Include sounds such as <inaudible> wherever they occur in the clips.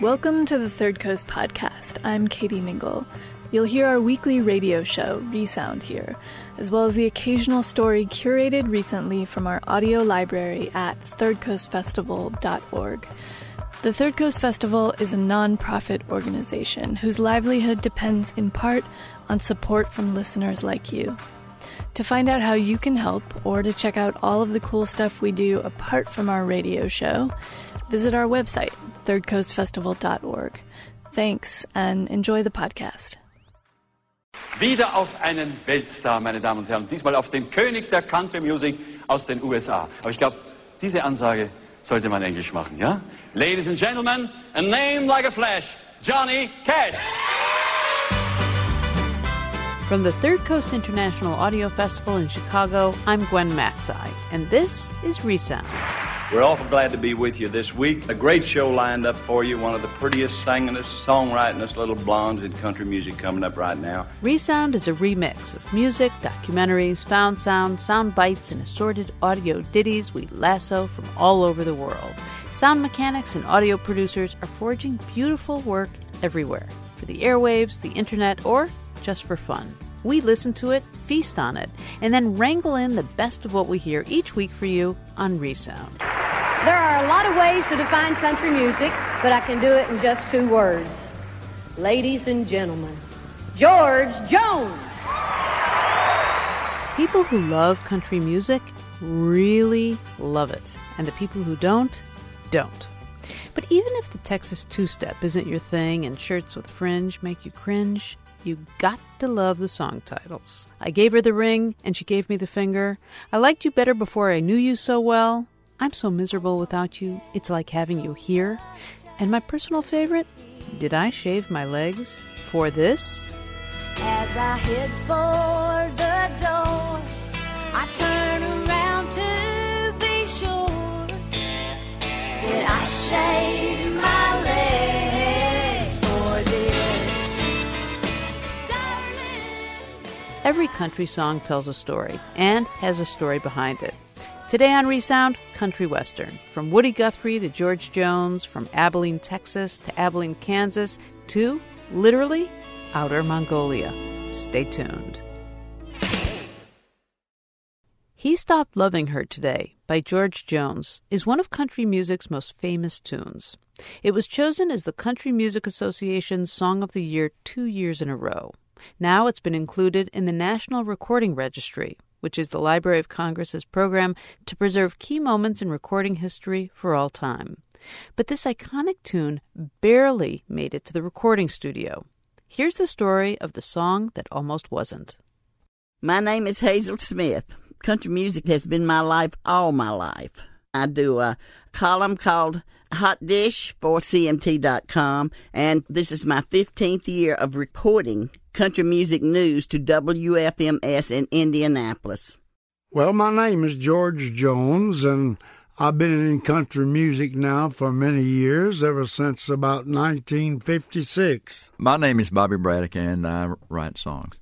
Welcome to the Third Coast podcast. I'm Katie Mingle. You'll hear our weekly radio show, Resound, here, as well as the occasional story curated recently from our audio library at thirdcoastfestival.org. The Third Coast Festival is a non-profit organization whose livelihood depends in part on support from listeners like you. To find out how you can help or to check out all of the cool stuff we do apart from our radio show, visit our website, thirdcoastfestival.org. Thanks and enjoy the podcast. Wieder auf einen Weltstar, meine Damen und Herren. Diesmal auf den König der Country Music aus den USA. Aber ich glaube, diese Ansage sollte man Englisch machen, ja? Ladies and Gentlemen, a name like a flash, Johnny Cash. From the Third Coast International Audio Festival in Chicago, I'm Gwen Macsai, and this is Resound. We're awful glad to be with you this week. A great show lined up for you. One of the prettiest, singingest, songwritingest little blondes in country music coming up right now. Resound is a remix of music, documentaries, found sound, sound bites, and assorted audio ditties we lasso from all over the world. Sound mechanics and audio producers are forging beautiful work everywhere for the airwaves, the internet, or just for fun. We listen to it, feast on it, and then wrangle in the best of what we hear each week for you on Resound. There are a lot of ways to define country music, but I can do it in just two words. Ladies and gentlemen, George Jones. People who love country music really love it, and the people who don't, don't. But even if the Texas two step isn't your thing and shirts with fringe make you cringe, you got to love the song titles. I gave her the ring, and she gave me the finger. I liked you better before I knew you so well. I'm so miserable without you, it's like having you here. And my personal favorite, Did I Shave My Legs for This? As I head for the door, I turn around to be sure. Did I shave my legs for this? Every country song tells a story and has a story behind it. Today on Resound, Country Western. From Woody Guthrie to George Jones, from Abilene, Texas to Abilene, Kansas, to, literally, Outer Mongolia. Stay tuned. He Stopped Loving Her Today by George Jones is one of country music's most famous tunes. It was chosen as the Country Music Association's Song of the Year two years in a row. Now it's been included in the National Recording Registry, which is the Library of Congress's program to preserve key moments in recording history for all time. But this iconic tune barely made it to the recording studio. Here's the story of the song that almost wasn't. My name is Hazel Smith. Country music has been my life all my life. I do a column called Hot Dish for CMT.com, and this is my 15th year of reporting country music news to WFMS in Indianapolis. Well, my name is George Jones, and I've been in country music now for many years, ever since about 1956. My name is Bobby Braddock, and I write songs.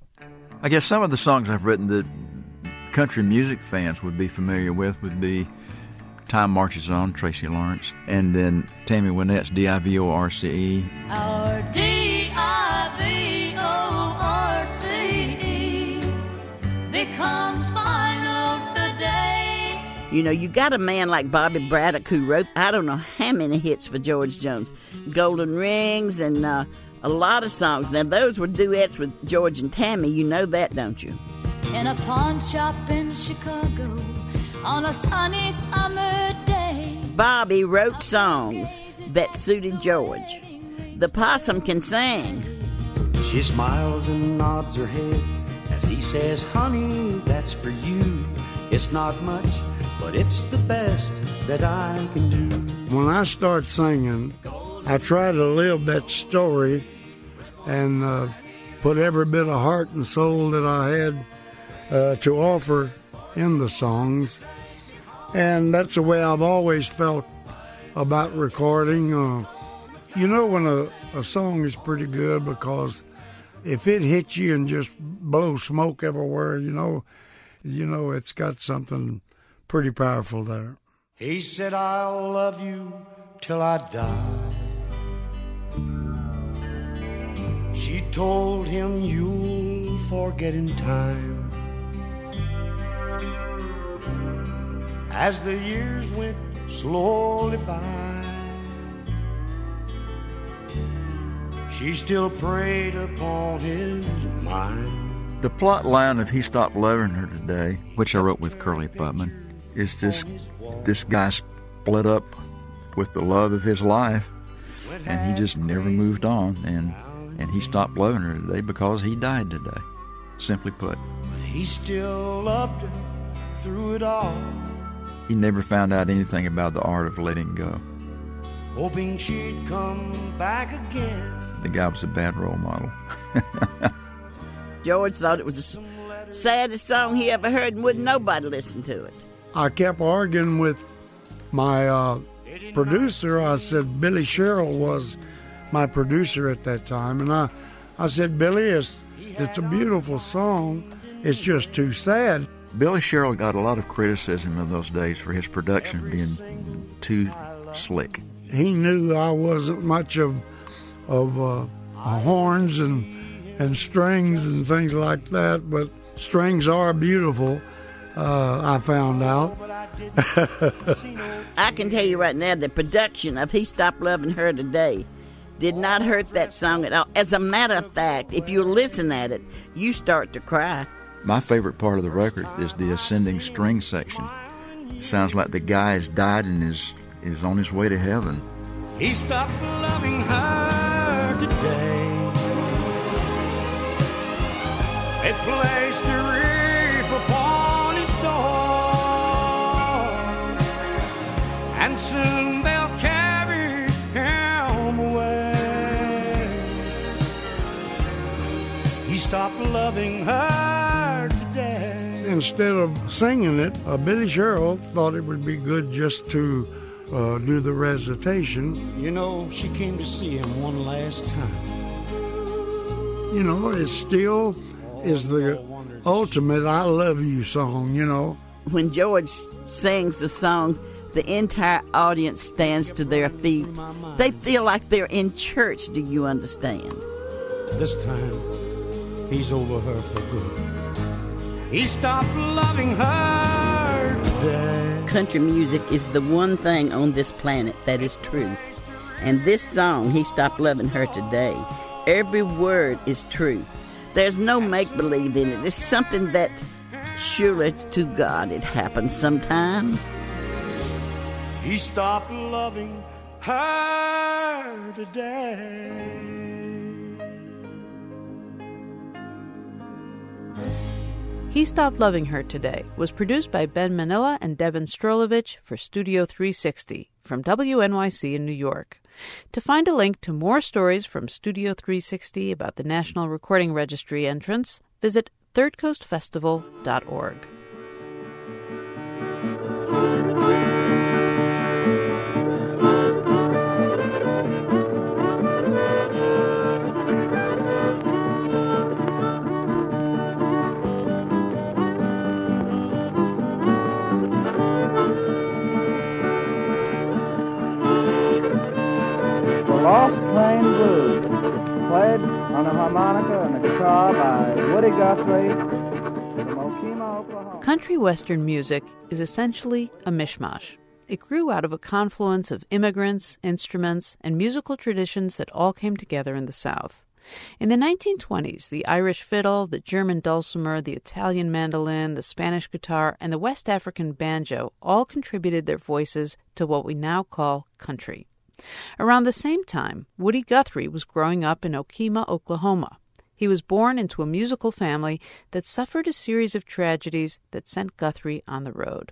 I guess some of the songs I've written that country music fans would be familiar with would be Time Marches On, Tracy Lawrence, and then Tammy Wynette's D I V O R C E. Our D-I-V-O-R-C-E becomes final today. You know, you got a man like Bobby Braddock who wrote I don't know how many hits for George Jones, Golden Rings, and uh, a lot of songs. Now those were duets with George and Tammy. You know that, don't you? In a pawn shop in Chicago on a sunny summer day. Bobby wrote songs that suited George. The possum can sing. She smiles and nods her head he says, Honey, that's for you. It's not much, but it's the best that I can do. When I start singing, I try to live that story and uh, put every bit of heart and soul that I had uh, to offer in the songs. And that's the way I've always felt about recording. Uh, you know when a, a song is pretty good because if it hits you and just blows smoke everywhere, you know, you know it's got something pretty powerful there. He said, I'll love you till I die. She told him, You'll forget in time. As the years went slowly by, she still preyed upon his mind. The plot line of He Stopped Loving Her Today, which I wrote with Curly Putman, is this this guy split up with the love of his life and he just never moved on and and he stopped loving her today because he died today. Simply put. But he still loved her through it all, He never found out anything about the art of letting go. hoping she'd come back again. The guy was a bad role model. <laughs> George thought it was the saddest song he ever heard and wouldn't nobody listen to it. I kept arguing with my uh, producer. I said Billy Sherrill was my producer at that time, and I, I said Billy, it's it's a beautiful song. It's just too sad. Billy Sherrill got a lot of criticism in those days for his production being too slick. He knew I wasn't much of of uh, horns and and strings and things like that, but strings are beautiful. Uh, I found out. <laughs> I can tell you right now, the production of He Stopped Loving Her Today did not hurt that song at all. As a matter of fact, if you listen at it, you start to cry. My favorite part of the record is the ascending string section. sounds like the guy has died and is is on his way to heaven. He stopped loving her today. They placed a reef upon his door, and soon they'll carry him away. He stopped loving her today. Instead of singing it, uh, Billy Sherrill thought it would be good just to uh, do the recitation. You know, she came to see him one last time. You know, it still is the ultimate "I love you" song. You know, When George sings the song, the entire audience stands to their feet. They feel like they're in church. Do you understand? This time, he's over her for good. He stopped loving her today. Country music is the one thing on this planet that is truth. And this song, He Stopped Loving Her Today, every word is truth. There's no make believe in it. It's something that surely to God it happens sometime. He stopped loving her today. He Stopped Loving Her Today was produced by Ben Manilla and Devin Strolovich for Studio 360 from WNYC in New York. To find a link to more stories from Studio 360 about the National Recording Registry entrance, visit thirdcoastfestival.org. Country Western music is essentially a mishmash. It grew out of a confluence of immigrants, instruments, and musical traditions that all came together in the South. In the 1920s, the Irish fiddle, the German dulcimer, the Italian mandolin, the Spanish guitar, and the West African banjo all contributed their voices to what we now call country. Around the same time, Woody Guthrie was growing up in Okemah, Oklahoma. He was born into a musical family that suffered a series of tragedies that sent Guthrie on the road.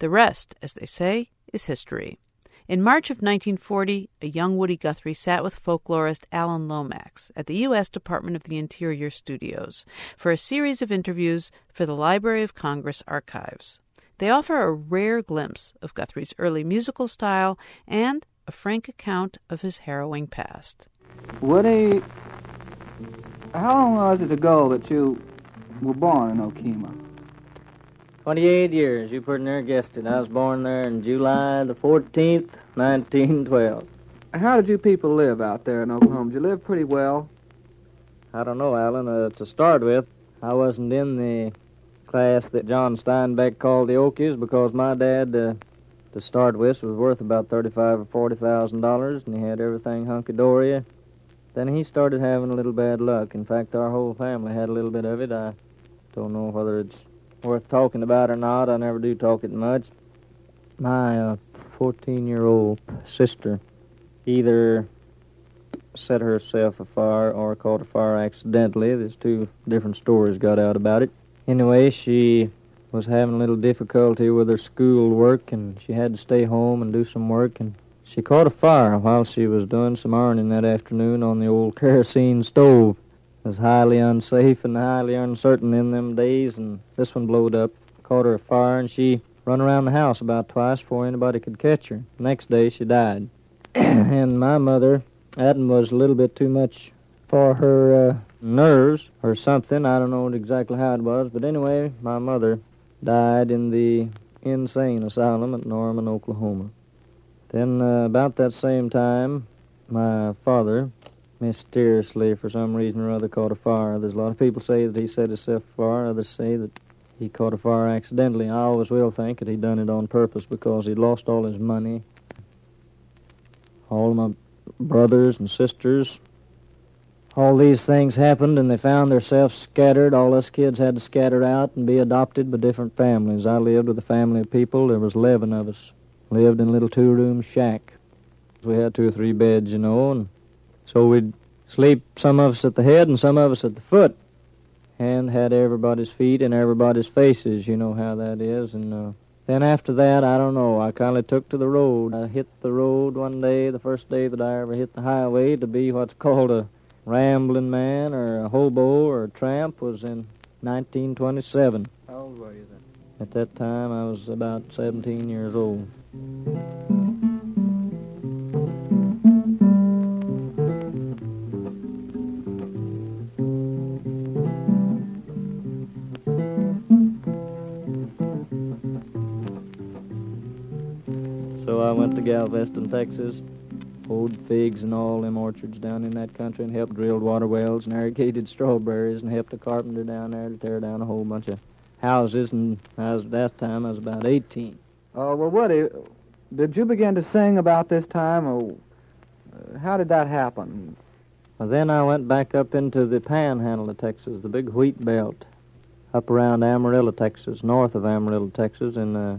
The rest, as they say, is history. In March of 1940, a young Woody Guthrie sat with folklorist Alan Lomax at the U.S. Department of the Interior Studios for a series of interviews for the Library of Congress archives. They offer a rare glimpse of Guthrie's early musical style and a frank account of his harrowing past. Woody, how long was it ago that you were born in Okemah? 28 years. You pretty near guessed it. I was born there in July the 14th, 1912. How did you people live out there in Oklahoma? Did you live pretty well? I don't know, Alan. Uh, to start with, I wasn't in the class that John Steinbeck called the Okies because my dad, uh, to start with, was worth about thirty-five or forty thousand dollars, and he had everything hunky dory. Then he started having a little bad luck. In fact, our whole family had a little bit of it. I don't know whether it's worth talking about or not. I never do talk it much. My 14 uh, year old sister either set herself afire or caught a fire accidentally. There's two different stories got out about it. Anyway, she was having a little difficulty with her school work and she had to stay home and do some work and she caught a fire while she was doing some ironing that afternoon on the old kerosene stove It was highly unsafe and highly uncertain in them days, and this one blowed up, caught her a fire, and she run around the house about twice before anybody could catch her. Next day, she died. <clears throat> and my mother, that was a little bit too much for her uh, nerves or something. I don't know exactly how it was, but anyway, my mother died in the insane asylum at Norman, Oklahoma. Then, uh, about that same time, my father mysteriously, for some reason or other, caught a fire. There's a lot of people say that he set himself afire. Others say that he caught a fire accidentally. I always will think that he done it on purpose because he'd lost all his money. All my brothers and sisters, all these things happened, and they found themselves scattered. All us kids had to scatter out and be adopted by different families. I lived with a family of people. There was eleven of us. Lived in a little two-room shack. We had two or three beds, you know, and so we'd sleep, some of us at the head and some of us at the foot, and had everybody's feet and everybody's faces. You know how that is. And uh, then after that, I don't know. I kind of took to the road. I hit the road one day, the first day that I ever hit the highway, to be what's called a rambling man or a hobo or a tramp was in 1927. How old were you then? At that time, I was about 17 years old. I went to Galveston, Texas, hoed figs and all them orchards down in that country and helped drill water wells and irrigated strawberries and helped a carpenter down there to tear down a whole bunch of houses. And I was, that time I was about 18. Uh, well, Woody, did you begin to sing about this time, or uh, how did that happen? Well, then I went back up into the panhandle of Texas, the big wheat belt, up around Amarillo, Texas, north of Amarillo, Texas, and uh,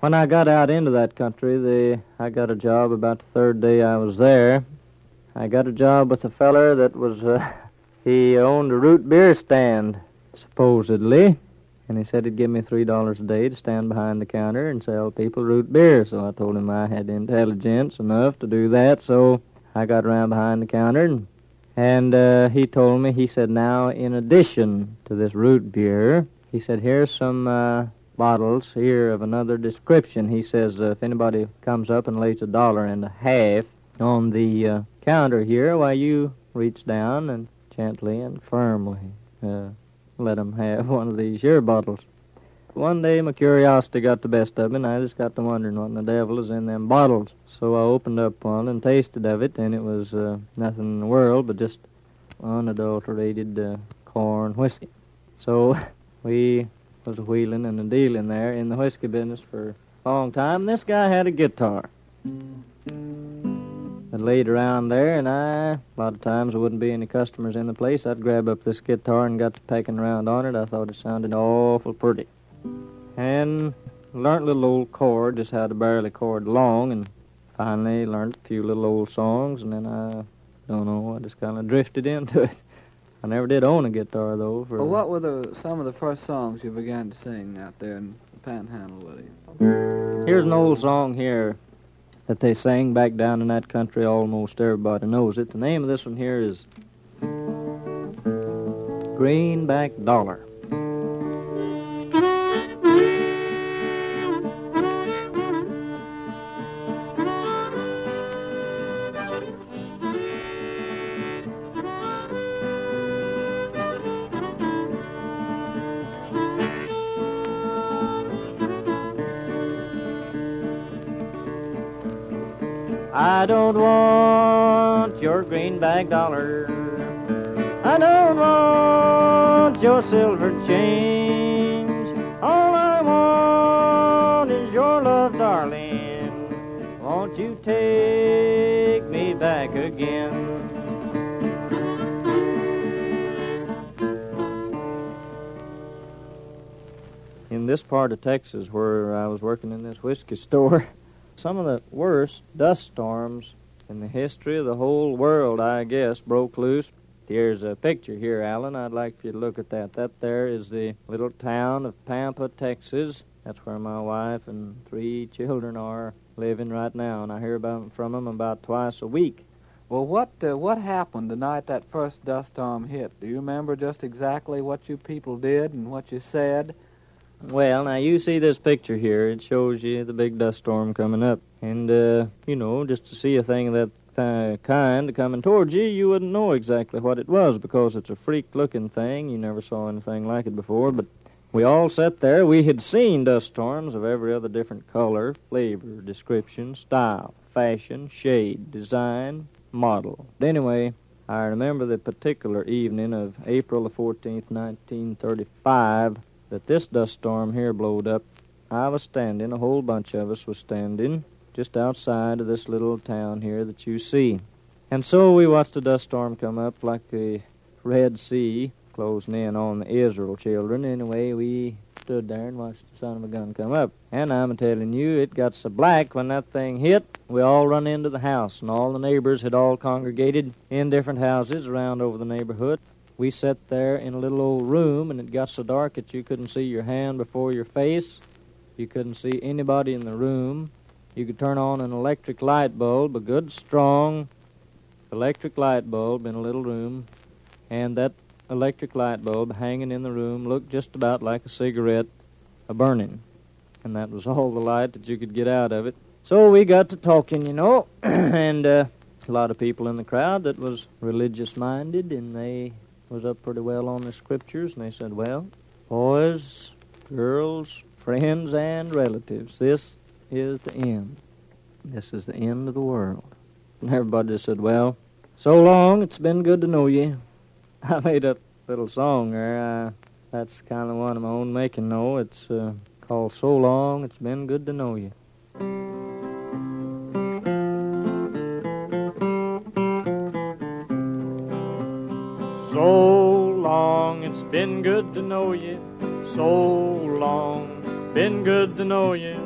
when I got out into that country, the I got a job about the third day I was there. I got a job with a feller that was uh, <laughs> he owned a root beer stand, supposedly, and he said he'd give me three dollars a day to stand behind the counter and sell people root beer. So I told him I had intelligence enough to do that. So I got around behind the counter and and uh, he told me he said now in addition to this root beer, he said here's some. Uh, bottles here of another description. He says uh, if anybody comes up and lays a dollar and a half on the uh, counter here, why you reach down and gently and firmly uh, let them have one of these here bottles. One day my curiosity got the best of me, and I just got to wondering what in the devil is in them bottles. So I opened up one and tasted of it, and it was uh, nothing in the world but just unadulterated uh, corn whiskey. So <laughs> we was wheeling and a dealing there in the whiskey business for a long time. This guy had a guitar that laid around there, and I, a lot of times, there wouldn't be any customers in the place. I'd grab up this guitar and got to pecking around on it. I thought it sounded awful pretty. And learned a little old chord, just how to barely chord along, and finally learned a few little old songs, and then I don't know, I just kind of drifted into it. I never did own a guitar though. For Well, what were the some of the first songs you began to sing out there in the Panhandle you? Here's an old song here that they sang back down in that country. Almost everybody knows it. The name of this one here is Greenback Dollar. Greenback dollar. I don't want your silver change. All I want is your love, darling. Won't you take me back again? In this part of Texas where I was working in this whiskey store, <laughs> some of the worst dust storms in the history of the whole world, I guess, broke loose. Here's a picture here, Alan. I'd like for you to look at that. That there is the little town of Pampa, Texas. That's where my wife and three children are living right now, and I hear about from them about twice a week. Well, what uh, what happened the night that first dust storm hit? Do you remember just exactly what you people did and what you said? Well, now you see this picture here. It shows you the big dust storm coming up. And, uh, you know, just to see a thing of that uh, kind coming towards you, you wouldn't know exactly what it was because it's a freak looking thing. You never saw anything like it before. But we all sat there. We had seen dust storms of every other different color, flavor, description, style, fashion, shade, design, model. But anyway, I remember the particular evening of April the 14th, 1935 that this dust storm here blowed up, I was standing, a whole bunch of us was standing just outside of this little town here that you see. And so we watched the dust storm come up like the Red Sea closing in on the Israel children. Anyway, we stood there and watched the son of a gun come up. And I'm telling you, it got so black when that thing hit, we all run into the house, and all the neighbors had all congregated in different houses around over the neighborhood. We sat there in a little old room, and it got so dark that you couldn't see your hand before your face. You couldn't see anybody in the room. You could turn on an electric light bulb, a good, strong electric light bulb in a little room, and that electric light bulb hanging in the room looked just about like a cigarette a burning. And that was all the light that you could get out of it. So we got to talking, you know, <clears throat> and uh, a lot of people in the crowd that was religious minded, and they was up pretty well on the scriptures, and they said, Well, boys, girls, friends, and relatives, this is the end. This is the end of the world. And everybody said, Well, so long, it's been good to know you. <laughs> I made a little song there. That's kind of one of my own making, though. It's uh, called So Long, It's Been Good to Know You. So long, it's been good to know you. So long, been good to know you.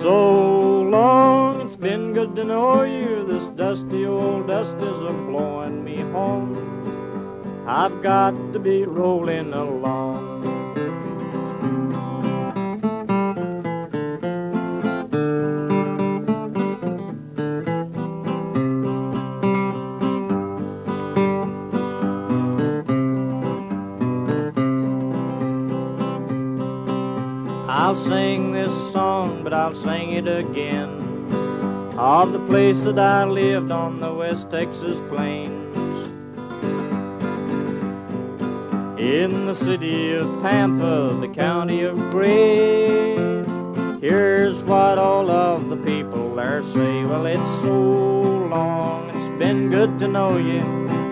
So long, it's been good to know you. This dusty old dust is a blowing me home. I've got to be rolling along. This song, but I'll sing it again. Of the place that I lived on the West Texas plains. In the city of Pampa, the county of Gray. Here's what all of the people there say. Well, it's so long, it's been good to know you.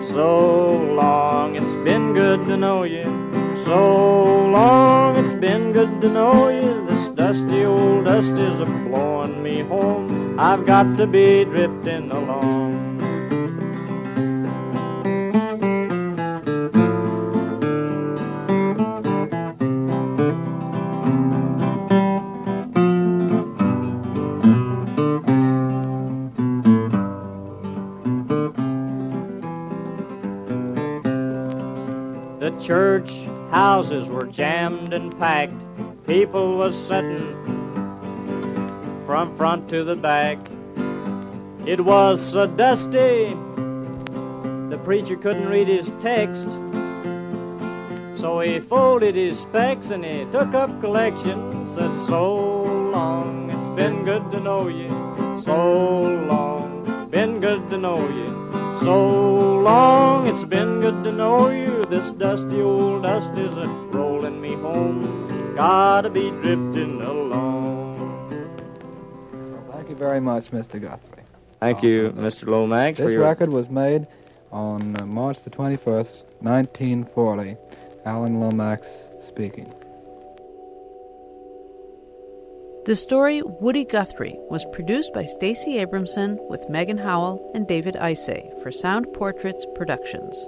So long, it's been good to know you. So long, it's been good to know you. Dusty old dust is a blowing me home. I've got to be drifting along. The church houses were jammed and packed. People was sitting from front to the back. It was so dusty, the preacher couldn't read his text. So he folded his specs and he took up collection. Said, So long, it's been good to know you. So long, been good to know you. So long, it's been good to know you. This dusty old dust is a rolling me home. Gotta be drifting along. Thank you very much, Mr. Guthrie. Thank you, Mr. Lomax, This for your record was made on uh, March the 21st, 1940. Alan Lomax speaking. The story Woody Guthrie was produced by Stacy Abramson with Megan Howell and David Isay for Sound Portraits Productions.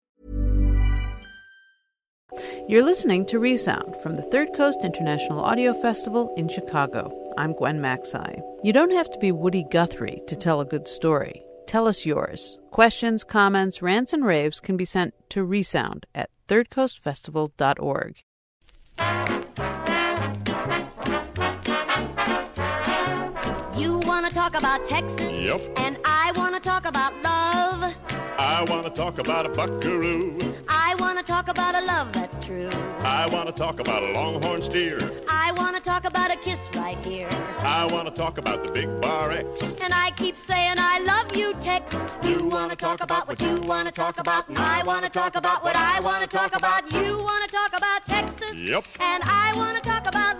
You're listening to Resound from the Third Coast International Audio Festival in Chicago. I'm Gwen Macsai. You don't have to be Woody Guthrie to tell a good story. Tell us yours. Questions, comments, rants, and raves can be sent to resound at thirdcoastfestival.org. talk about Texas? Yep. And I want to talk about love. I want to talk about a buckaroo. I want to talk about a love that's true. I want to talk about a longhorn steer. I want to talk about a kiss right here. I want to talk about the big bar X. And I keep saying I love you, Tex. You want to talk about what you want to talk about, and I want to talk about what I want to talk about. You want to talk about Texas. Yep. And I want to talk about.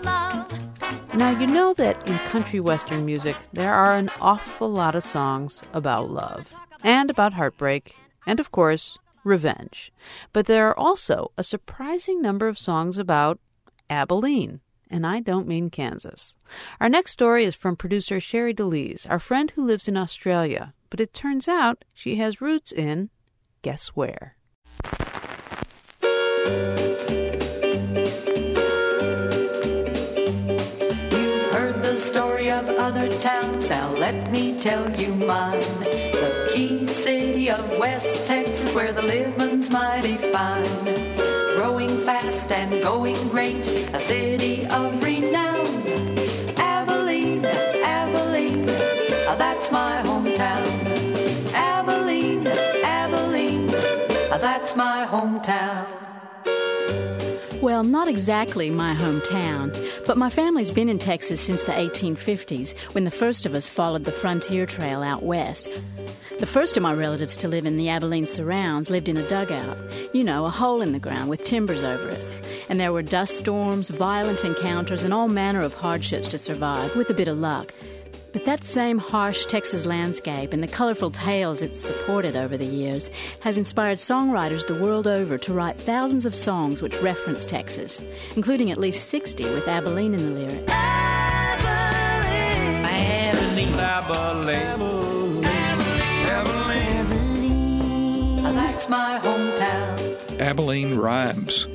Now, you know that in country western music, there are an awful lot of songs about love, and about heartbreak, and of course, revenge. But there are also a surprising number of songs about Abilene. And I don't mean Kansas. Our next story is from producer Sherre DeLys, our friend who lives in Australia. But it turns out she has roots in guess where? Let me tell you mine. The key city of West Texas, where the living's mighty fine. Growing fast and going great, a city of renown. Abilene, Abilene, that's my hometown. Abilene, Abilene, that's my hometown. Well, not exactly my hometown, but my family's been in Texas since the 1850s when the first of us followed the frontier trail out west. The first of my relatives to live in the Abilene surrounds lived in a dugout, you know, a hole in the ground with timbers over it. And there were dust storms, violent encounters, and all manner of hardships to survive, with a bit of luck. But that same harsh Texas landscape and the colorful tales it's supported over the years has inspired songwriters the world over to write thousands of songs which reference Texas, including at least 60 with Abilene in the lyrics. Abilene, Abilene, Abilene, Abilene. Ah, that's my hometown. Abilene rhymes.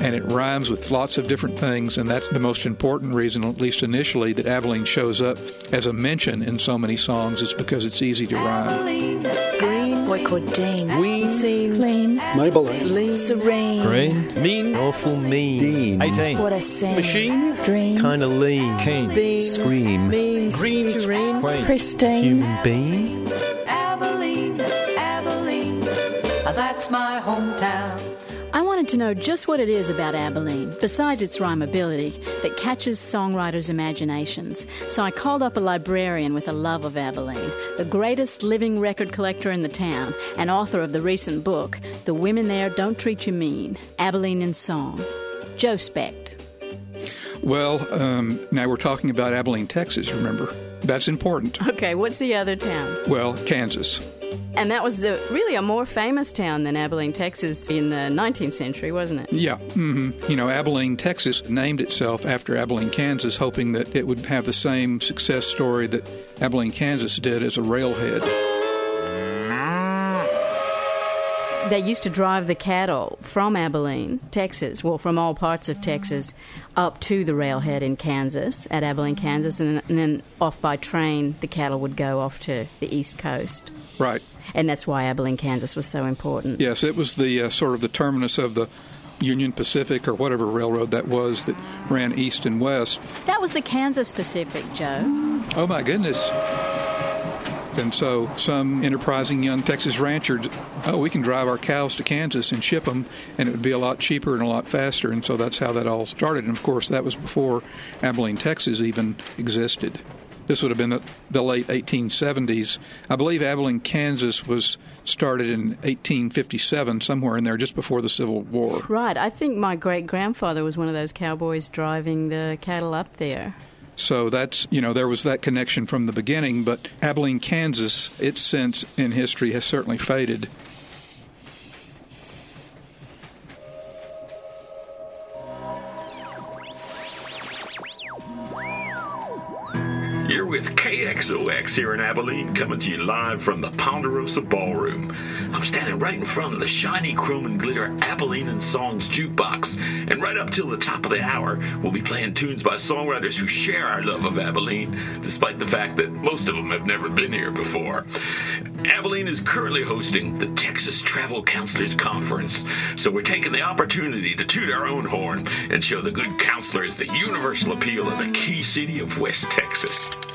And it rhymes with lots of different things, and that's the most important reason, at least initially, that Abilene shows up as a mention in so many songs. Is because it's easy to rhyme. Green, boycott Dean, Ween, scene, clean, Maybelline, lean, serene, Green, mean, awful mean, Dean, 18, what I say, machine, dream, kinda lean, keen, bean, scream, means, green, terrain, quaint, pristine, human being. Abilene, Abilene, that's my hometown. Wanted to know just what it is about Abilene, besides its rhymability, that catches songwriters' imaginations. So I called up a librarian with a love of Abilene, the greatest living record collector in the town, and author of the recent book, The Women There Don't Treat You Mean Abilene in Song, Joe Specht. Well, um, now we're talking about Abilene, Texas, remember? That's important. Okay, what's the other town? Well, Kansas. And that was the, really a more famous town than Abilene, Texas in the 19th century, wasn't it? Yeah. hmm You know, Abilene, Texas named itself after Abilene, Kansas, hoping that it would have the same success story that Abilene, Kansas did as a railhead. They used to drive the cattle from Abilene, Texas, well, from all parts of Texas, up to the railhead in Kansas, at Abilene, Kansas, and, and then off by train, the cattle would go off to the East Coast. Right. And that's why Abilene, Kansas was so important. Yes, it was the uh, sort of the terminus of the Union Pacific or whatever railroad that was that ran east and west. That was the Kansas Pacific, Joe. Oh my goodness. And so some enterprising young Texas rancher, oh, we can drive our cows to Kansas and ship them, and it would be a lot cheaper and a lot faster. And so that's how that all started. And of course, that was before Abilene, Texas even existed. This would have been the, the late 1870s. I believe Abilene, Kansas was started in 1857, somewhere in there, just before the Civil War. Right. I think my great grandfather was one of those cowboys driving the cattle up there. So that's, you know, there was that connection from the beginning, but Abilene, Kansas, its sense in history has certainly faded. Coming to you live from the Ponderosa Ballroom. I'm standing right in front of the shiny chrome and glitter Abilene and Songs jukebox, and right up till the top of the hour, we'll be playing tunes by songwriters who share our love of Abilene, despite the fact that most of them have never been here before. Abilene is currently hosting the Texas Travel Counselors Conference, so we're taking the opportunity to toot our own horn and show the good counselors the universal appeal of the key city of West Texas.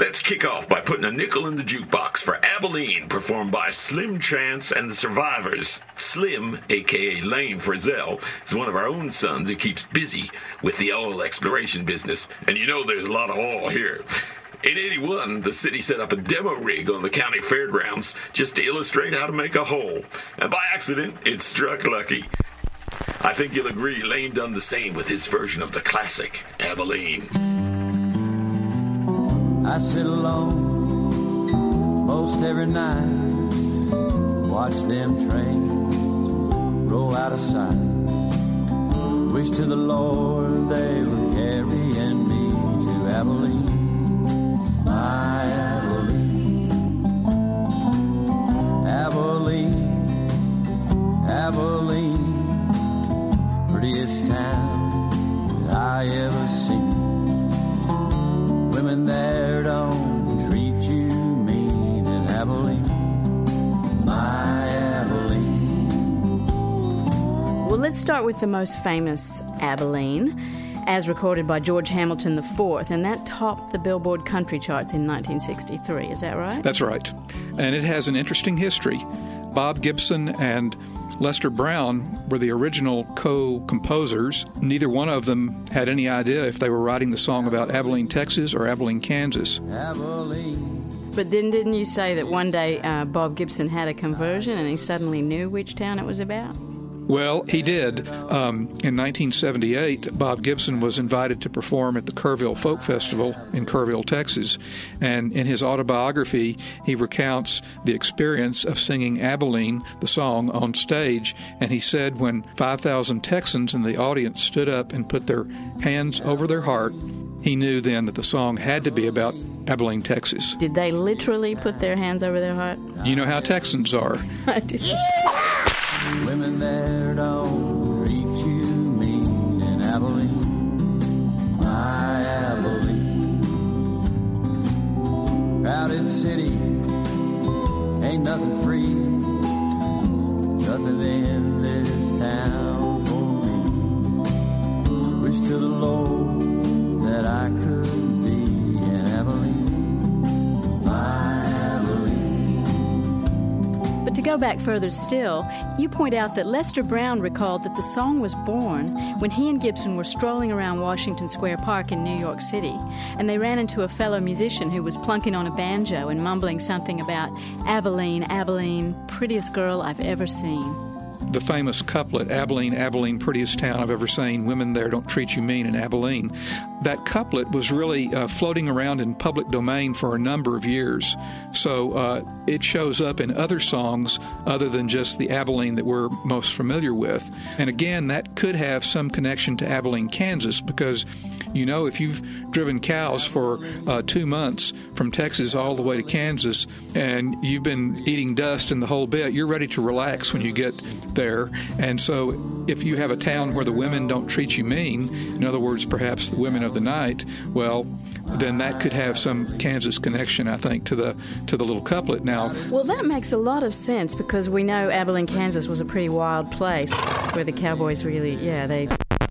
Let's kick off by putting a nickel in the jukebox for Abilene, performed by Slim Chance and the Survivors. Slim, aka Lane Frizzell, is one of our own sons who keeps busy with the oil exploration business, and you know there's a lot of oil here. In 81, the city set up a demo rig on the county fairgrounds just to illustrate how to make a hole, and by accident, it struck lucky. I think you'll agree Lane done the same with his version of the classic, Abilene. I sit alone most every night, watch them trains roll out of sight. Wish to the Lord they were carrying me to Abilene, my Abilene, Abilene, Abilene, prettiest town that I ever seen women there don't treat you mean in Abilene, my Abilene. Well, let's start with the most famous Abilene, as recorded by George Hamilton IV, and that topped the Billboard country charts in 1963. Is that right? That's right. And it has an interesting history. Bob Gibson and Lester Brown were the original co composers. Neither one of them had any idea if they were writing the song about Abilene, Texas or Abilene, Kansas. But then didn't you say that one day uh, Bob Gibson had a conversion and he suddenly knew which town it was about? Well, he did. Um, in 1978, Bob Gibson was invited to perform at the Kerrville Folk Festival in Kerrville, Texas. And in his autobiography, he recounts the experience of singing Abilene, the song, on stage. And he said when 5,000 Texans in the audience stood up and put their hands over their heart he knew then that the song had to be about Abilene, Texas. Did they literally put their hands over their heart? You know how Texans are. <laughs> I did. Women there don't treat you mean in Abilene, my Abilene. Crowded city, ain't nothing free, nothing in this town for me. Wish to the Lord that I could to go back further still, you point out that Lester Brown recalled that the song was born when he and Gibson were strolling around Washington Square Park in New York City, and they ran into a fellow musician who was plunking on a banjo and mumbling something about Abilene, Abilene, prettiest girl I've ever seen. The famous couplet, Abilene, Abilene, prettiest town I've ever seen, women there don't treat you mean in Abilene. That couplet was really uh, floating around in public domain for a number of years. So uh, it shows up in other songs other than just the Abilene that we're most familiar with. And again, that could have some connection to Abilene, Kansas, because you know, if you've driven cows for uh, two months from Texas all the way to Kansas and you've been eating dust and the whole bit, you're ready to relax when you get there. And so, if you have a town where the women don't treat you mean, in other words, perhaps the women of the night, well, then that could have some Kansas connection, I think, to the to the little couplet. Now, Well, that makes a lot of sense because we know Abilene, Kansas was a pretty wild place where the cowboys really, yeah, they.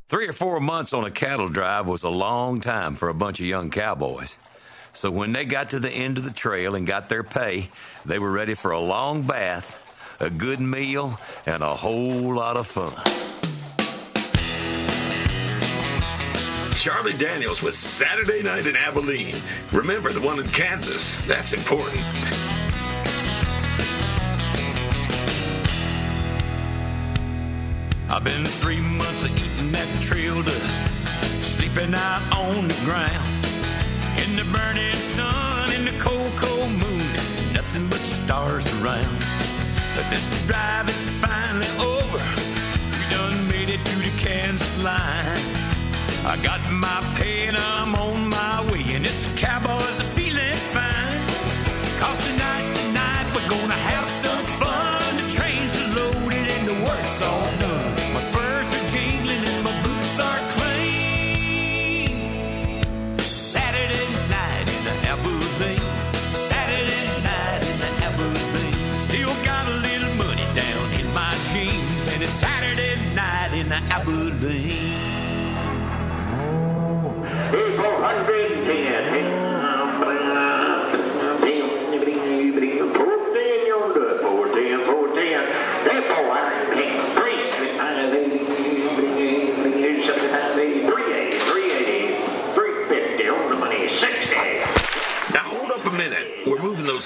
Three or four months on a cattle drive was a long time for a bunch of young cowboys. So when they got to the end of the trail and got their pay, they were ready for a long bath, a good meal, and a whole lot of fun. Charlie Daniels with Saturday Night in Abilene. Remember the one in Kansas. That's important. I've been three months of eating that trail dust, sleeping out on the ground. In the burning sun, in the cold, cold moon, nothing but stars around. But this drive is finally over. We done made it to the Kansas line. I got my pay and I'm on my way, and this cowboy's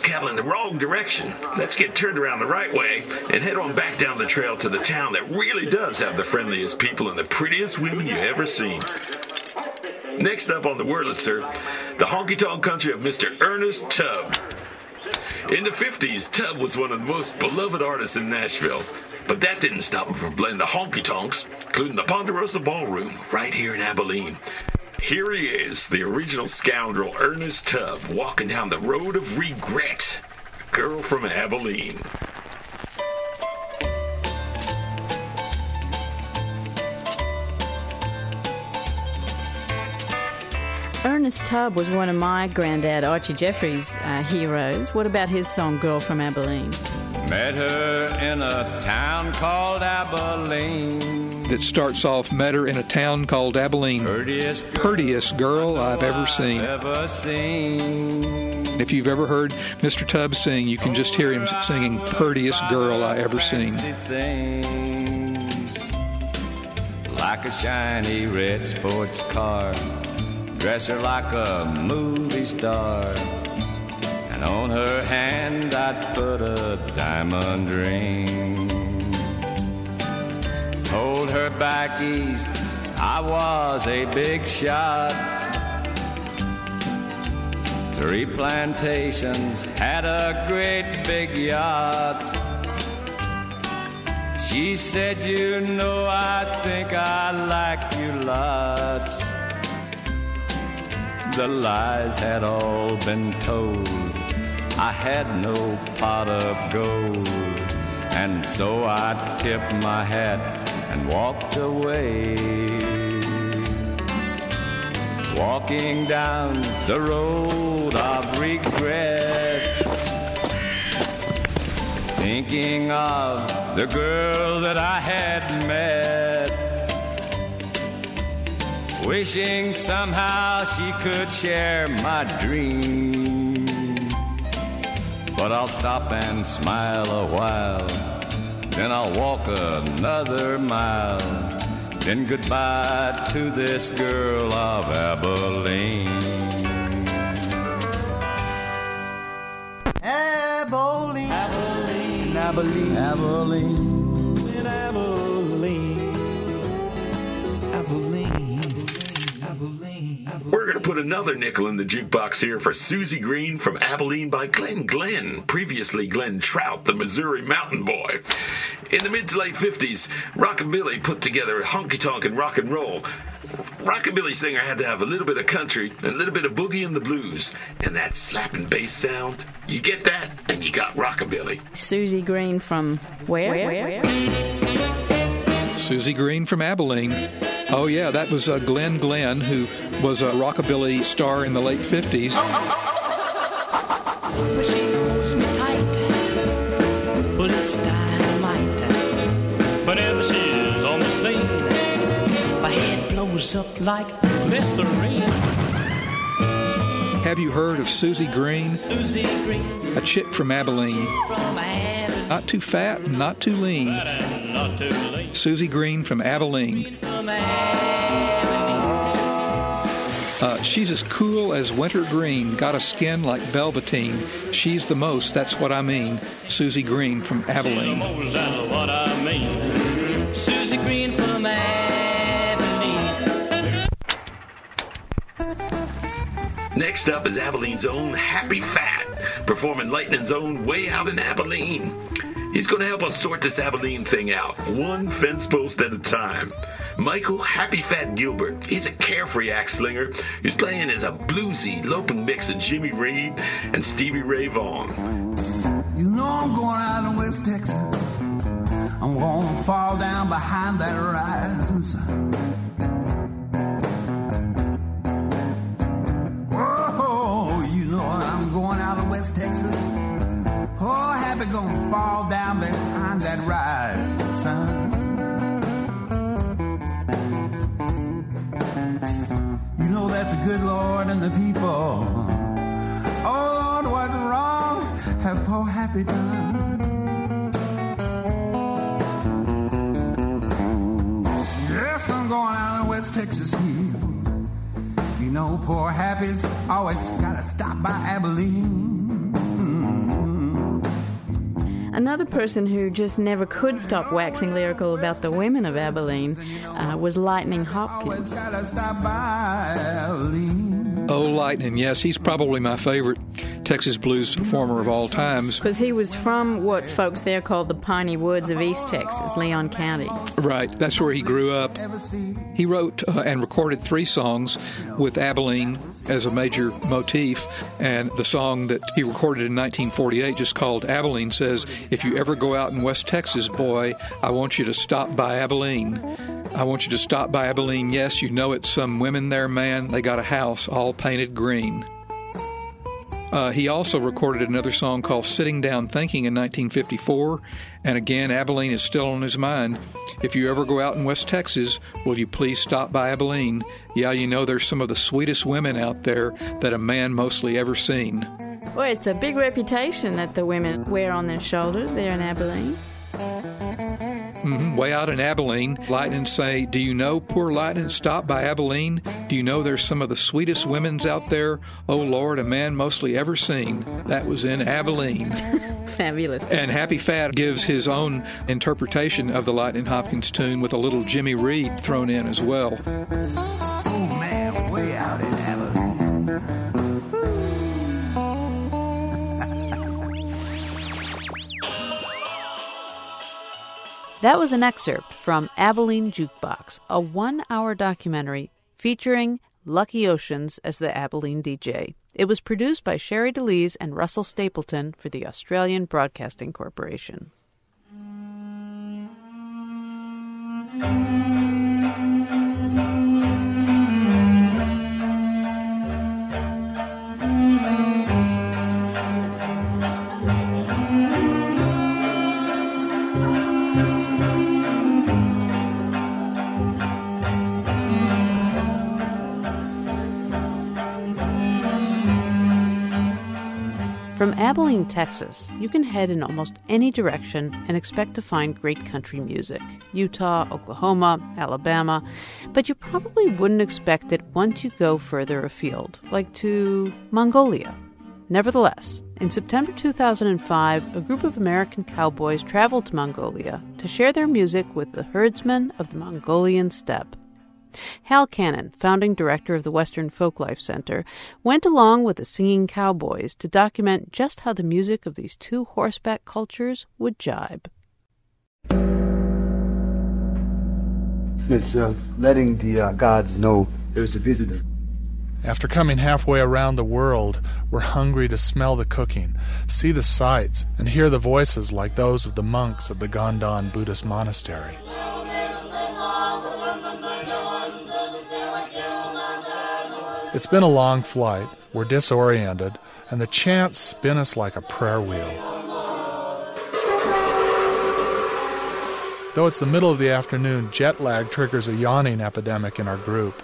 cattle in the wrong direction. Let's get turned around the right way and head on back down the trail to the town that really does have the friendliest people and the prettiest women you ever seen. Next up on the Wurlitzer, the honky tonk country of Mr. Ernest Tubb. In the 50s, Tubb was one of the most beloved artists in Nashville. But that didn't stop him from playing the honky tonks, including the Ponderosa Ballroom, right here in Abilene. Here he is, the original scoundrel Ernest Tubb, walking down the road of regret. Girl from Abilene. Ernest Tubb was one of my granddad Archie Jeffries' uh, heroes. What about his song "Girl from Abilene"? Met her in a town called Abilene. that starts off met her in a town called Abilene. Prettiest girl, Prettiest girl I've ever seen. ever seen. If you've ever heard Mr. Tubb sing, you can just hear him singing "Prettiest Girl I Ever Seen." Things like a shiny red sports car, dress her like a movie star, and on her hand I'd put a diamond ring. Hold her back east, I was a big shot. Three plantations had a great big yacht. She said, You know, I think I like you lots. The lies had all been told. I had no pot of gold, and so I tipped my hat and walked away. Walking down the road of regret, thinking of the girl that I had met. Wishing somehow she could share my dream. But I'll stop and smile a while, then I'll walk another mile. Then goodbye to this girl of Abilene. Abilene, Abilene, Abilene, Abilene, We're going to put another nickel in the jukebox here for Susie Green from Abilene by Glenn Glenn, previously Glenn Trout, the Missouri Mountain Boy. In the mid to late 50s, Rockabilly put together honky tonk and rock and roll. Rockabilly singer had to have a little bit of country and a little bit of boogie and the blues, and that slapping bass sound. You get that, and you got Rockabilly. Susie Green from where? where? Susie Green from Abilene. Oh, yeah, that was uh, Glenn Glenn, who was a rockabilly star in the late 50s. But she holds me tight. But it's dynamite. Whenever she's on the scene, my head blows up like glycerine. Have you heard of Susie Green? Susie Green A chick from Abilene. from Abilene. Not too fat, not too lean. Not too late. Susie Green from Abilene. Uh, she's as cool as winter green, got a skin like velveteen. She's the most, that's what I mean. Susie Green from Abilene. Knows that's what I mean. Susie Green from Abilene. Next up is Abilene's own Happy Fat, performing Lightning's own Way Out in Abilene. He's going to help us sort this Abilene thing out, one fence post at a time. Michael Happy Fat Gilbert, he's a carefree axe slinger who's playing as a bluesy, loping mix of Jimmy Reed and Stevie Ray Vaughan. You know I'm going out in West Texas. I'm gonna fall down behind that rising sun. West Texas. Oh, happy gonna fall down behind that rising sun. You know that the good Lord and the people. Oh Lord, what wrong have poor Happy done? Yes, I'm going out in West Texas here. You know, poor Happy's always gotta stop by Abilene. Another person who just never could stop waxing lyrical about the women of Abilene uh, was Lightning Hopkins. Gotta stop by Abilene. Oh, Lightning, yes, he's probably my favorite Texas blues performer of all times. Because he was from what folks there call the piney woods of East Texas, Leon County. Right, that's where he grew up. He wrote uh, and recorded three songs with Abilene as a major motif, and the song that he recorded in 1948, just called Abilene, says, If you ever go out in West Texas, boy, I want you to stop by Abilene. I want you to stop by Abilene. Yes, you know it's some women there, man. They got a house all painted green. Uh, he also recorded another song called Sitting Down Thinking in 1954, and again, Abilene is still on his mind. If you ever go out in West Texas, will you please stop by Abilene? Yeah, you know there's some of the sweetest women out there that a man mostly ever seen. Well, it's a big reputation that the women wear on their shoulders there in Abilene. Hmm Way out in Abilene, Lightning say, Do you know, poor Lightning, stop by Abilene? Do you know there's some of the sweetest women's out there? Oh Lord, a man mostly ever seen. That was in Abilene. <laughs> Fabulous. And Happy Fat gives his own interpretation of the Lightning Hopkins tune with a little Jimmy Reed thrown in as well. That was an excerpt from Abilene Jukebox, a one hour documentary featuring Lucky Oceans as the Abilene DJ. It was produced by Sherre DeLys and Russell Stapleton for the Australian Broadcasting Corporation. From Abilene, Texas, you can head in almost any direction and expect to find great country music Utah, Oklahoma, Alabama, but you probably wouldn't expect it once you go further afield, like to Mongolia. Nevertheless, in September 2005, a group of American cowboys traveled to Mongolia to share their music with the herdsmen of the Mongolian steppe. Hal Cannon, founding director of the Western Folklife Center, went along with the Singing Cowboys to document just how the music of these two horseback cultures would jibe. It's uh, letting the uh, gods know there's a visitor. After coming halfway around the world, we're hungry to smell the cooking, see the sights, and hear the voices like those of the monks of the Gandan Buddhist monastery. It's been a long flight. We're disoriented, and the chants spin us like a prayer wheel. Though it's the middle of the afternoon, jet lag triggers a yawning epidemic in our group.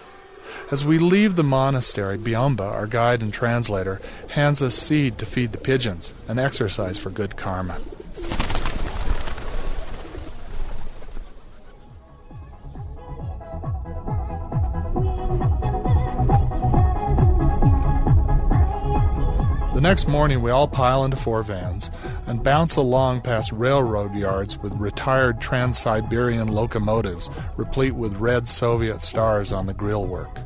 As we leave the monastery, Biomba, our guide and translator, hands us seed to feed the pigeons, an exercise for good karma. The next morning, we all pile into four vans and bounce along past railroad yards with retired Trans Siberian locomotives replete with red Soviet stars on the grillwork.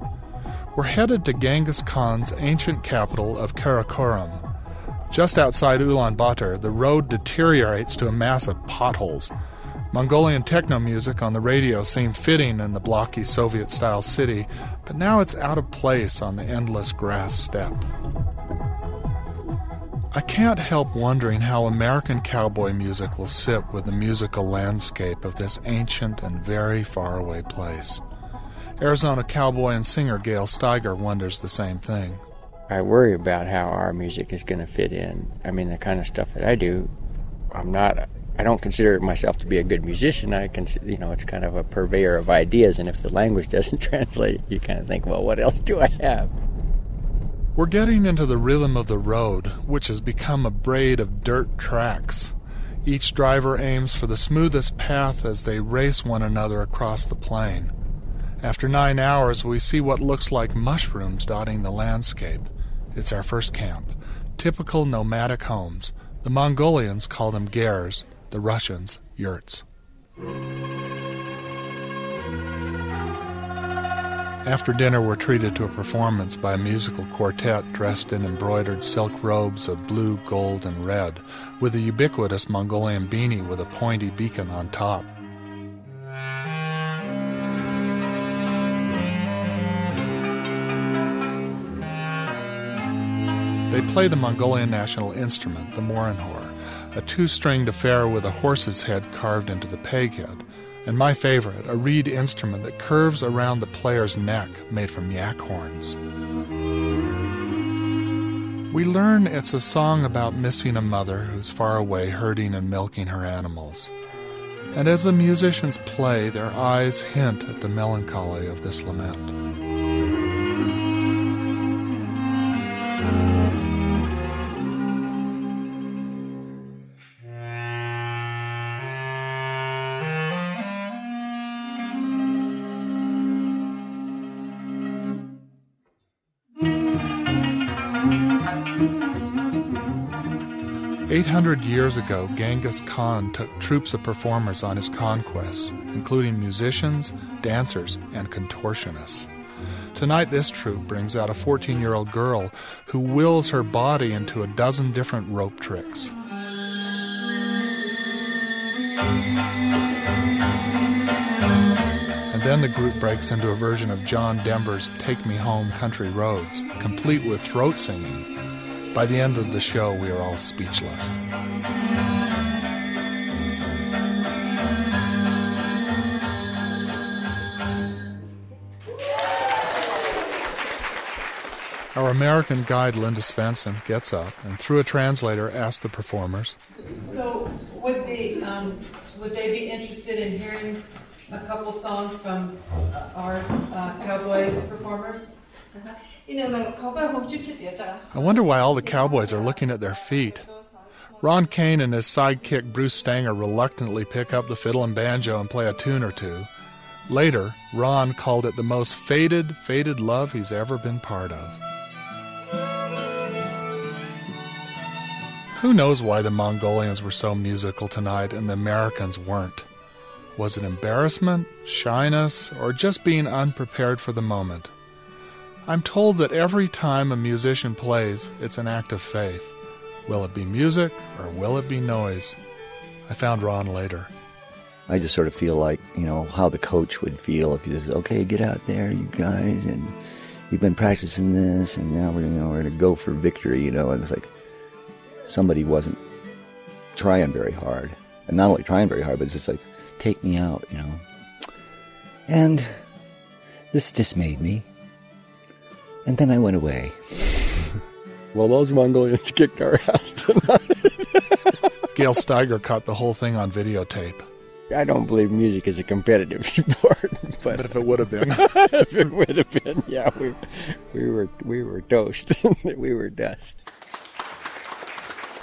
We're headed to Genghis Khan's ancient capital of Karakorum. Just outside Ulaanbaatar, the road deteriorates to a mass of potholes. Mongolian techno music on the radio seemed fitting in the blocky Soviet style city, but now it's out of place on the endless grass steppe. I can't help wondering how American cowboy music will sit with the musical landscape of this ancient and very faraway place. Arizona cowboy and singer Gail Steiger wonders the same thing. I worry about how our music is going to fit in. I mean, the kind of stuff that I do, I'm not. I don't consider myself to be a good musician. I can, you know, it's kind of a purveyor of ideas, and if the language <laughs> doesn't translate, you kind of think, well, what else do I have? We're getting into the rhythm of the road, which has become a braid of dirt tracks. Each driver aims for the smoothest path as they race one another across the plain. After nine hours, we see what looks like mushrooms dotting the landscape. It's our first camp. Typical nomadic homes. The Mongolians call them gers, the Russians, yurts. After dinner, we're treated to a performance by a musical quartet dressed in embroidered silk robes of blue, gold, and red, with a ubiquitous Mongolian beanie with a pointy beacon on top. They play the Mongolian national instrument, the morin khuur, a two stringed affair with a horse's head carved into the peg head, and my favorite, a reed instrument that curves around the player's neck made from yak horns. We learn it's a song about missing a mother who's far away herding and milking her animals. And as the musicians play, their eyes hint at the melancholy of this lament. Eight hundred years ago, Genghis Khan took troops of performers on his conquests, including musicians, dancers, and contortionists. Tonight, this troupe brings out a 14 year old girl who wills her body into a dozen different rope tricks. And Then the group breaks into a version of John Denver's Take Me Home Country Roads, complete with throat singing. By the end of the show, we are all speechless. Our American guide, Linda Svensson, gets up and, through a translator, asks the performers So, would the um, would they be interested in hearing a couple songs from our uh, cowboy performers? I wonder why all the cowboys are looking at their feet. Ron Kane and his sidekick Bruce Stanger reluctantly pick up the fiddle and banjo and play a tune or two. Later, Ron called it the most faded, faded love he's ever been part of. Who knows why the Mongolians were so musical tonight and the Americans weren't? Was it embarrassment, shyness, or just being unprepared for the moment? I'm told that every time a musician plays, it's an act of faith. Will it be music or will it be noise? I found Ron later. I just sort of feel like, you know, how the coach would feel if he says, okay, get out there, you guys, and you've been practicing this, and now we're, you know, we're going to go for victory, you know, and it's like somebody wasn't trying very hard. And not only trying very hard, but it's just like, take me out, you know. And this dismayed me. And then I went away. Well, those Mongolians <laughs> kicked our ass tonight. Gail Steiger caught the whole thing on videotape. I don't believe music is a competitive <laughs> sport, but, if it would have been, <laughs> if it would have been, yeah, we we were we were toast. we were dust.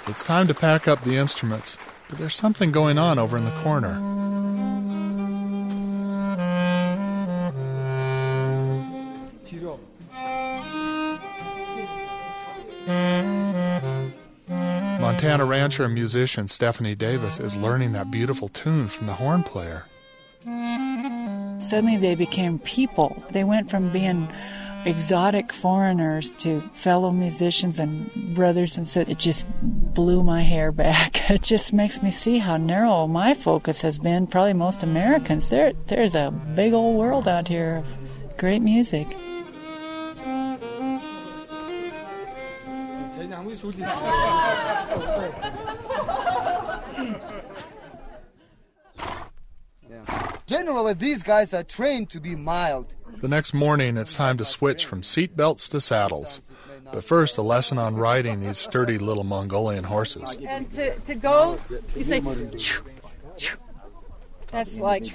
It's time to pack up the instruments, but there's something going on over in the corner. Montana rancher and musician Stephanie Davis is learning that beautiful tune from the horn player. Suddenly they became people. They went from being exotic foreigners to fellow musicians and brothers and so it just blew my hair back. <laughs> It just makes me see how narrow my focus has been. Probably most Americans. There there's a big old world out here of great music. <laughs> Generally, these guys are trained to be mild. The next morning, it's time to switch from seat belts to saddles. But first, a lesson on riding these sturdy little Mongolian horses. And to, to go, you say, "Choo, choo." that's like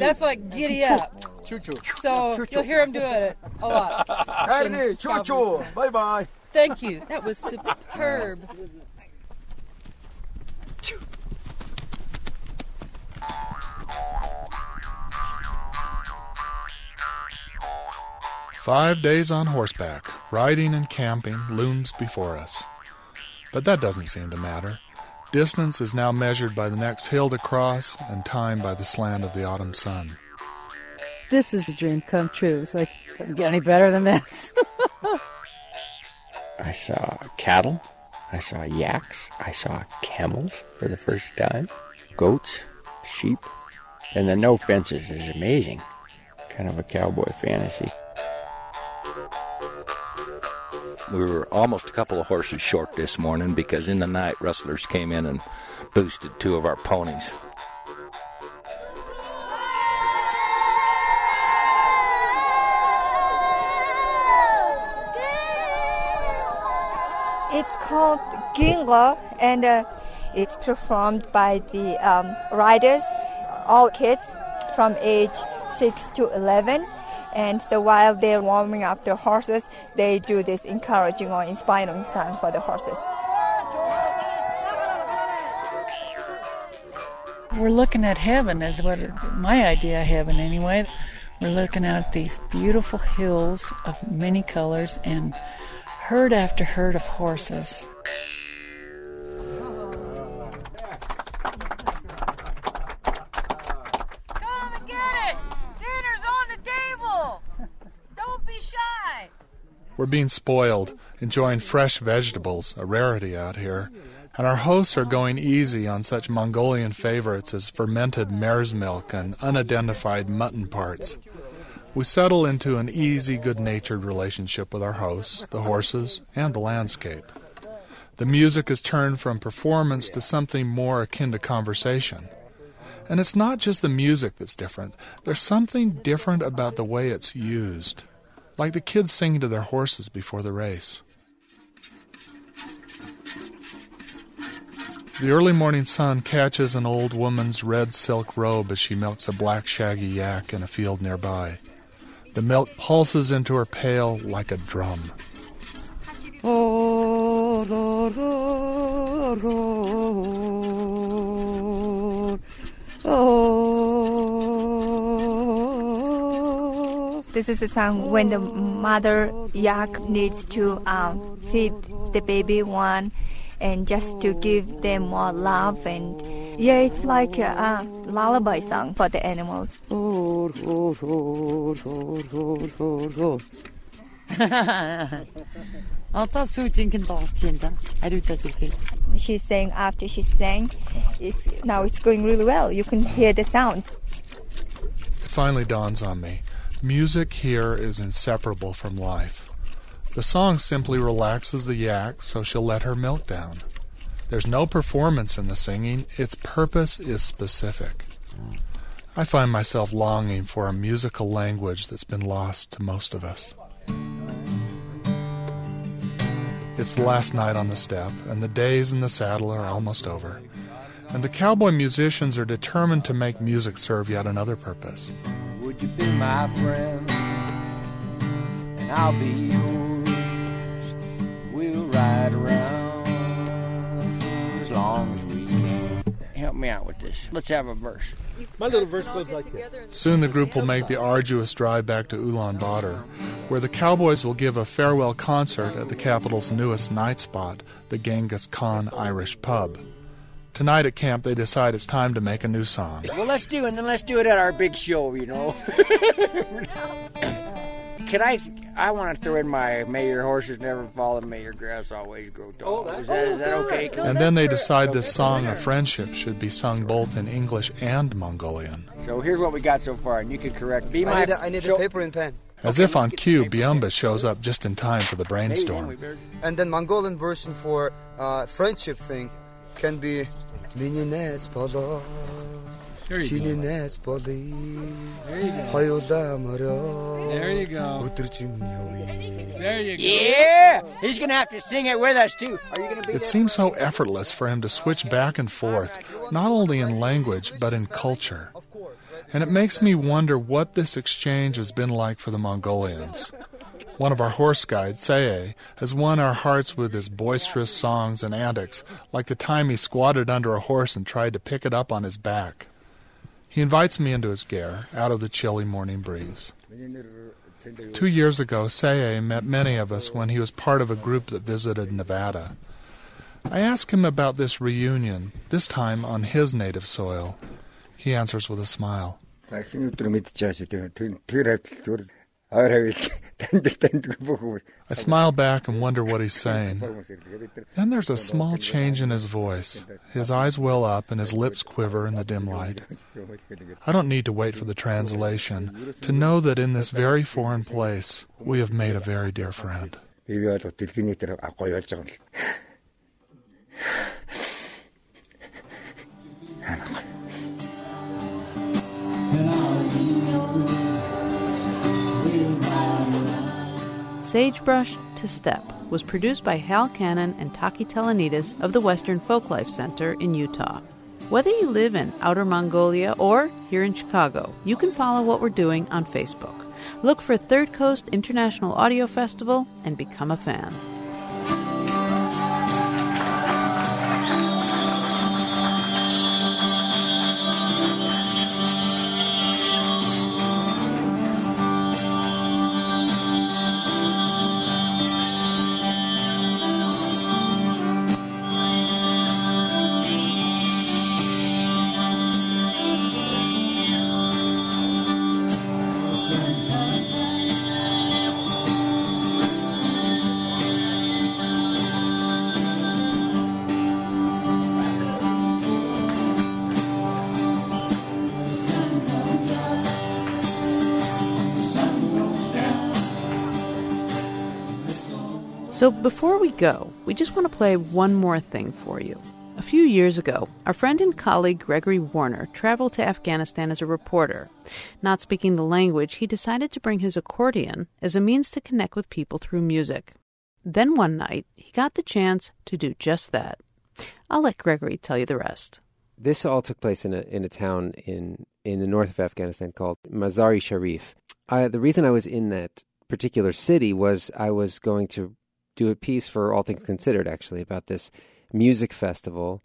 that's like giddy up. So you'll hear him doing it a lot. Bye bye. Thank you. That was superb. Five days on horseback, riding and camping, looms before us. But that doesn't seem to matter. Distance is now measured by the next hill to cross, and time by the slant of the autumn sun. This is a dream come true. It's like doesn't get any better than this. <laughs> I saw cattle. I saw yaks. I saw camels for the first time. Goats, sheep. And the no fences is amazing. Kind of a cowboy fantasy. We were almost a couple of horses short this morning because in the night rustlers came in and boosted two of our ponies. Called Ginga, and uh, it's performed by the um, riders, all kids from age 6 to 11. And so while they're warming up the horses, they do this encouraging or inspiring song for the horses. We're looking at heaven, is what my idea of heaven anyway. We're looking at these beautiful hills of many colors and herd after herd of horses. Come and get it. Dinner's on the table. Don't be shy. We're being spoiled, enjoying fresh vegetables, a rarity out here, And our hosts are going easy on such Mongolian favorites as fermented mare's milk and unidentified mutton parts. We settle into an easy, good natured relationship with our hosts, the horses, and the landscape. The music is turned from performance to something more akin to conversation. And it's not just the music that's different, there's something different about the way it's used. Like the kids singing to their horses before the race. The early morning sun catches an old woman's red silk robe as she milks a black shaggy yak in a field nearby. The milk pulses into her pail like a drum. This is a song when the mother yak needs to um, feed the baby one and just to give them more love and yeah it's like a, a lullaby song for the animals <laughs> she's saying after she sang it's now it's going really well you can hear the sounds It finally dawns on me. Music here is inseparable from life. The song simply relaxes the yak so she'll let her milk down. There's no performance in the singing, its purpose is specific. I find myself longing for a musical language that's been lost to most of us. It's the last night on the steppe, and the days in the saddle are almost over. And the cowboy musicians are determined to make music serve yet another purpose. Would you be my friend? And I'll be yours. We'll ride around long as we can. Help me out with this. Let's have a verse. My little verse goes like this. Soon the group will make the arduous drive back to Ulaanbaatar, where the Cowboys will give a farewell concert at the capital's newest night spot, the Genghis Khan Irish Pub. Tonight at camp, they decide it's time to make a new song. Well, let's do it, and then let's do it at our big show, you know. <laughs> Can I? I want to throw in my "May your horses never fall and may your grass always grow tall." Is that, is that okay? And then they decide this song of friendship should be sung both in English and Mongolian. So here's what we got so far, and you can correct. Be I my. need, a, I need show- a paper and pen. As if on cue, Biumba shows up just in time for the brainstorm. And then Mongolian version for uh, friendship thing can be Mininets polo. There you go. Chininets poli. There you go. Hoyola maro. There you go. Utrchim yowi. There you go. Yeah, he's gonna have to sing it with us too. Are you gonna be It seems so effortless for him to switch back and forth, not only in language, but in culture. And it makes me wonder what this exchange has been like for the Mongolians. One of our horse guides, Saye, has won our hearts with his boisterous songs and antics, like the time he squatted under a horse and tried to pick it up on his back. He invites me into his ger, out of the chilly morning breeze. Two years ago, Saye met many of us when he was part of a group that visited Nevada. I ask him about this reunion, this time on his native soil. He answers with a smile. <laughs> I smile back and wonder what he's saying. Then there's a small change in his voice. His eyes well up and his lips quiver in the dim light. I don't need to wait for the translation to know that in this very foreign place we have made a very dear friend. <sighs> <laughs> Sagebrush to Steppe was produced by Hal Cannon and Taki Telonidis of the Western Folklife Center in Utah. Whether you live in Outer Mongolia or here in Chicago, you can follow what we're doing on Facebook. Look for Third Coast International Audio Festival and become a fan. So before we go, we just want to play one more thing for you. A few years ago, our friend and colleague Gregory Warner traveled to Afghanistan as a reporter. Not speaking the language, he decided to bring his accordion as a means to connect with people through music. Then one night, he got the chance to do just that. I'll let Gregory tell you the rest. This all took place in a in a town in in the north of Afghanistan called Mazari Sharif. I, the reason I was in that particular city was I was going to do a piece for All Things Considered, actually, about this music festival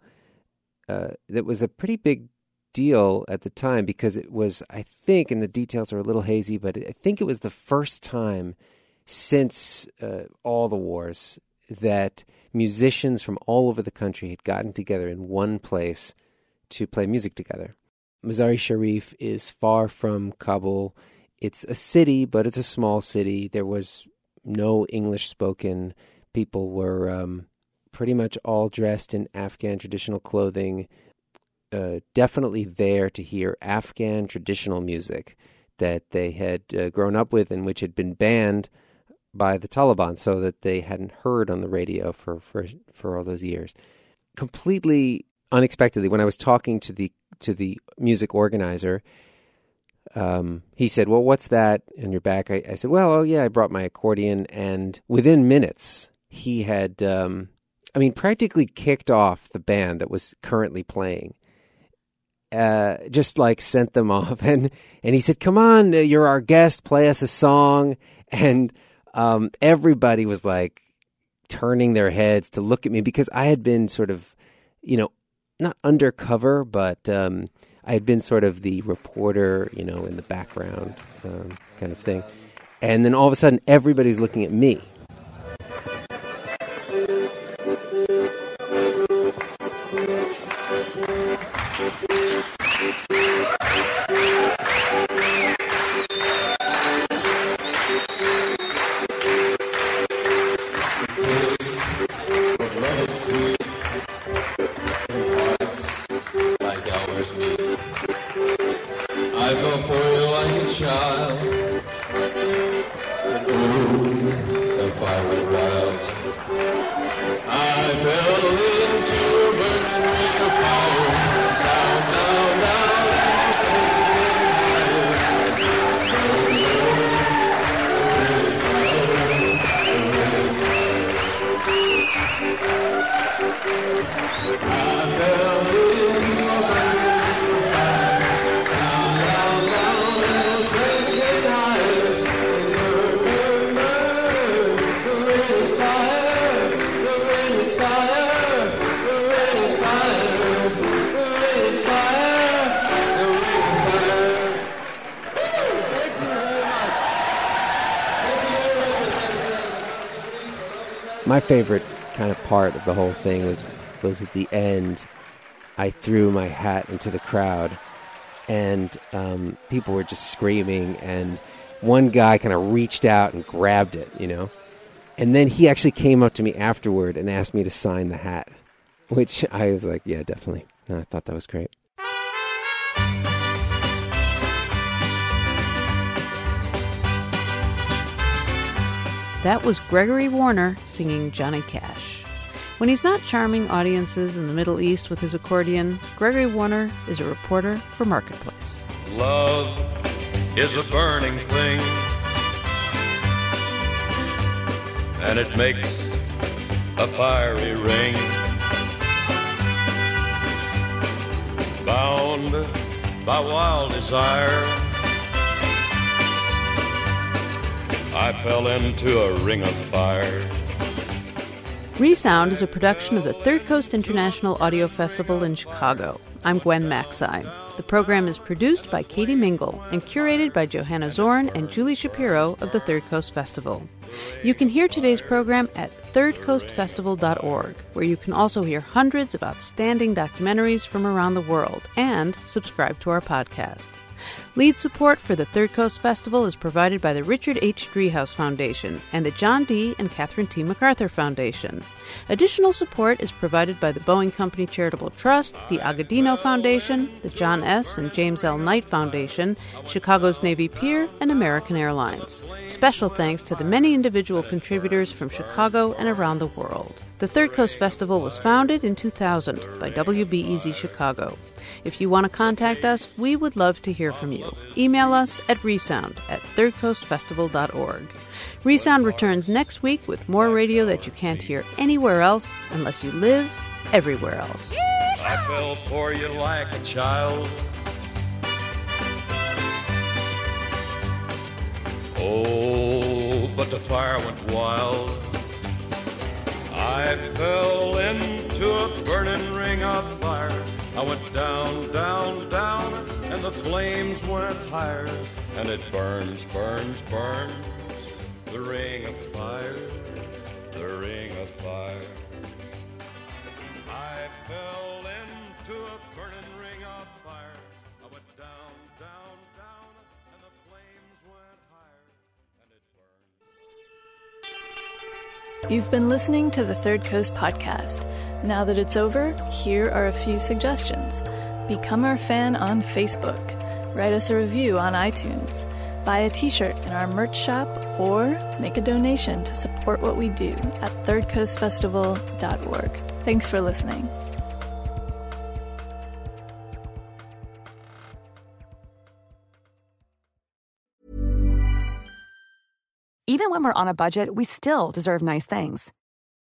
uh, that was a pretty big deal at the time because it was, I think, and the details are a little hazy, but I think it was the first time since uh, all the wars that musicians from all over the country had gotten together in one place to play music together. Mazari Sharif is far from Kabul. It's a city, but it's a small city. There was no English spoken. People were um, pretty much all dressed in Afghan traditional clothing, uh, definitely there to hear Afghan traditional music that they had uh, grown up with and which had been banned by the Taliban so that they hadn't heard on the radio for, for, for all those years. Completely unexpectedly, when I was talking to the to the music organizer, um, he said, "Well, what's that in your back?" I, I, said, "Well, oh yeah, I brought my accordion." And within minutes, he had um, I mean, practically kicked off the band that was currently playing. Uh, just like sent them <laughs> off, and and he said, "Come on, uh, you're our guest. Play us a song." And um, everybody was like turning their heads to look at me because I had been sort of, you know, not undercover, but um, I had been sort of the reporter, you know, in the background um, kind of thing. And then all of a sudden, everybody's looking at me I go for you like a child. And ooh, if I were wild, I fell into a burning lake of fire. My favorite kind of part of the whole thing was was at the end. I threw my hat into the crowd, and um, people were just screaming. And one guy kind of reached out and grabbed it, you know. And then he actually came up to me afterward and asked me to sign the hat, which I was like, yeah, definitely. I thought that was great. That was Gregory Warner singing Johnny Cash. When he's not charming audiences in the Middle East with his accordion, Gregory Warner is a reporter for Marketplace. Love is a burning thing, and it makes a fiery ring. Bound by wild desire I fell into a ring of fire. Resound is a production of the Third Coast International Audio Festival in Chicago. I'm Gwen Macsai. The program is produced by Katie Mingle and curated by Johanna Zorn and Julie Shapiro of the Third Coast Festival. You can hear today's program at thirdcoastfestival.org, where you can also hear hundreds of outstanding documentaries from around the world and subscribe to our podcast. Lead support for the Third Coast Festival is provided by the Richard H. Driehaus Foundation and the John D. and Catherine T. MacArthur Foundation. Additional support is provided by the Boeing Company Charitable Trust, the Agudino Foundation, the John S. and James L. Knight Foundation, Chicago's Navy Pier, and American Airlines. Special thanks to the many individual contributors from Chicago and around the world. The Third Coast Festival was founded in 2000 by WBEZ Chicago. If you want to contact us, we would love to hear from you. Email us at resound at thirdcoastfestival.org. Resound returns next week with more radio that you can't hear anywhere else unless you live everywhere else. I fell for you like a child. Oh, but the fire went wild. I fell into a burning ring of fire. I went down, down, down, and the flames went higher. And it burns, burns, burns, the ring of fire, the ring of fire. I fell into a burning ring of fire. I went down, down, down, and the flames went higher. And it burned. You've been listening to the Third Coast Podcast. Now that it's over, here are a few suggestions. Become our fan on Facebook, write us a review on iTunes, buy a t shirt in our merch shop, or make a donation to support what we do at thirdcoastfestival.org. Thanks for listening. Even when we're on a budget, we still deserve nice things.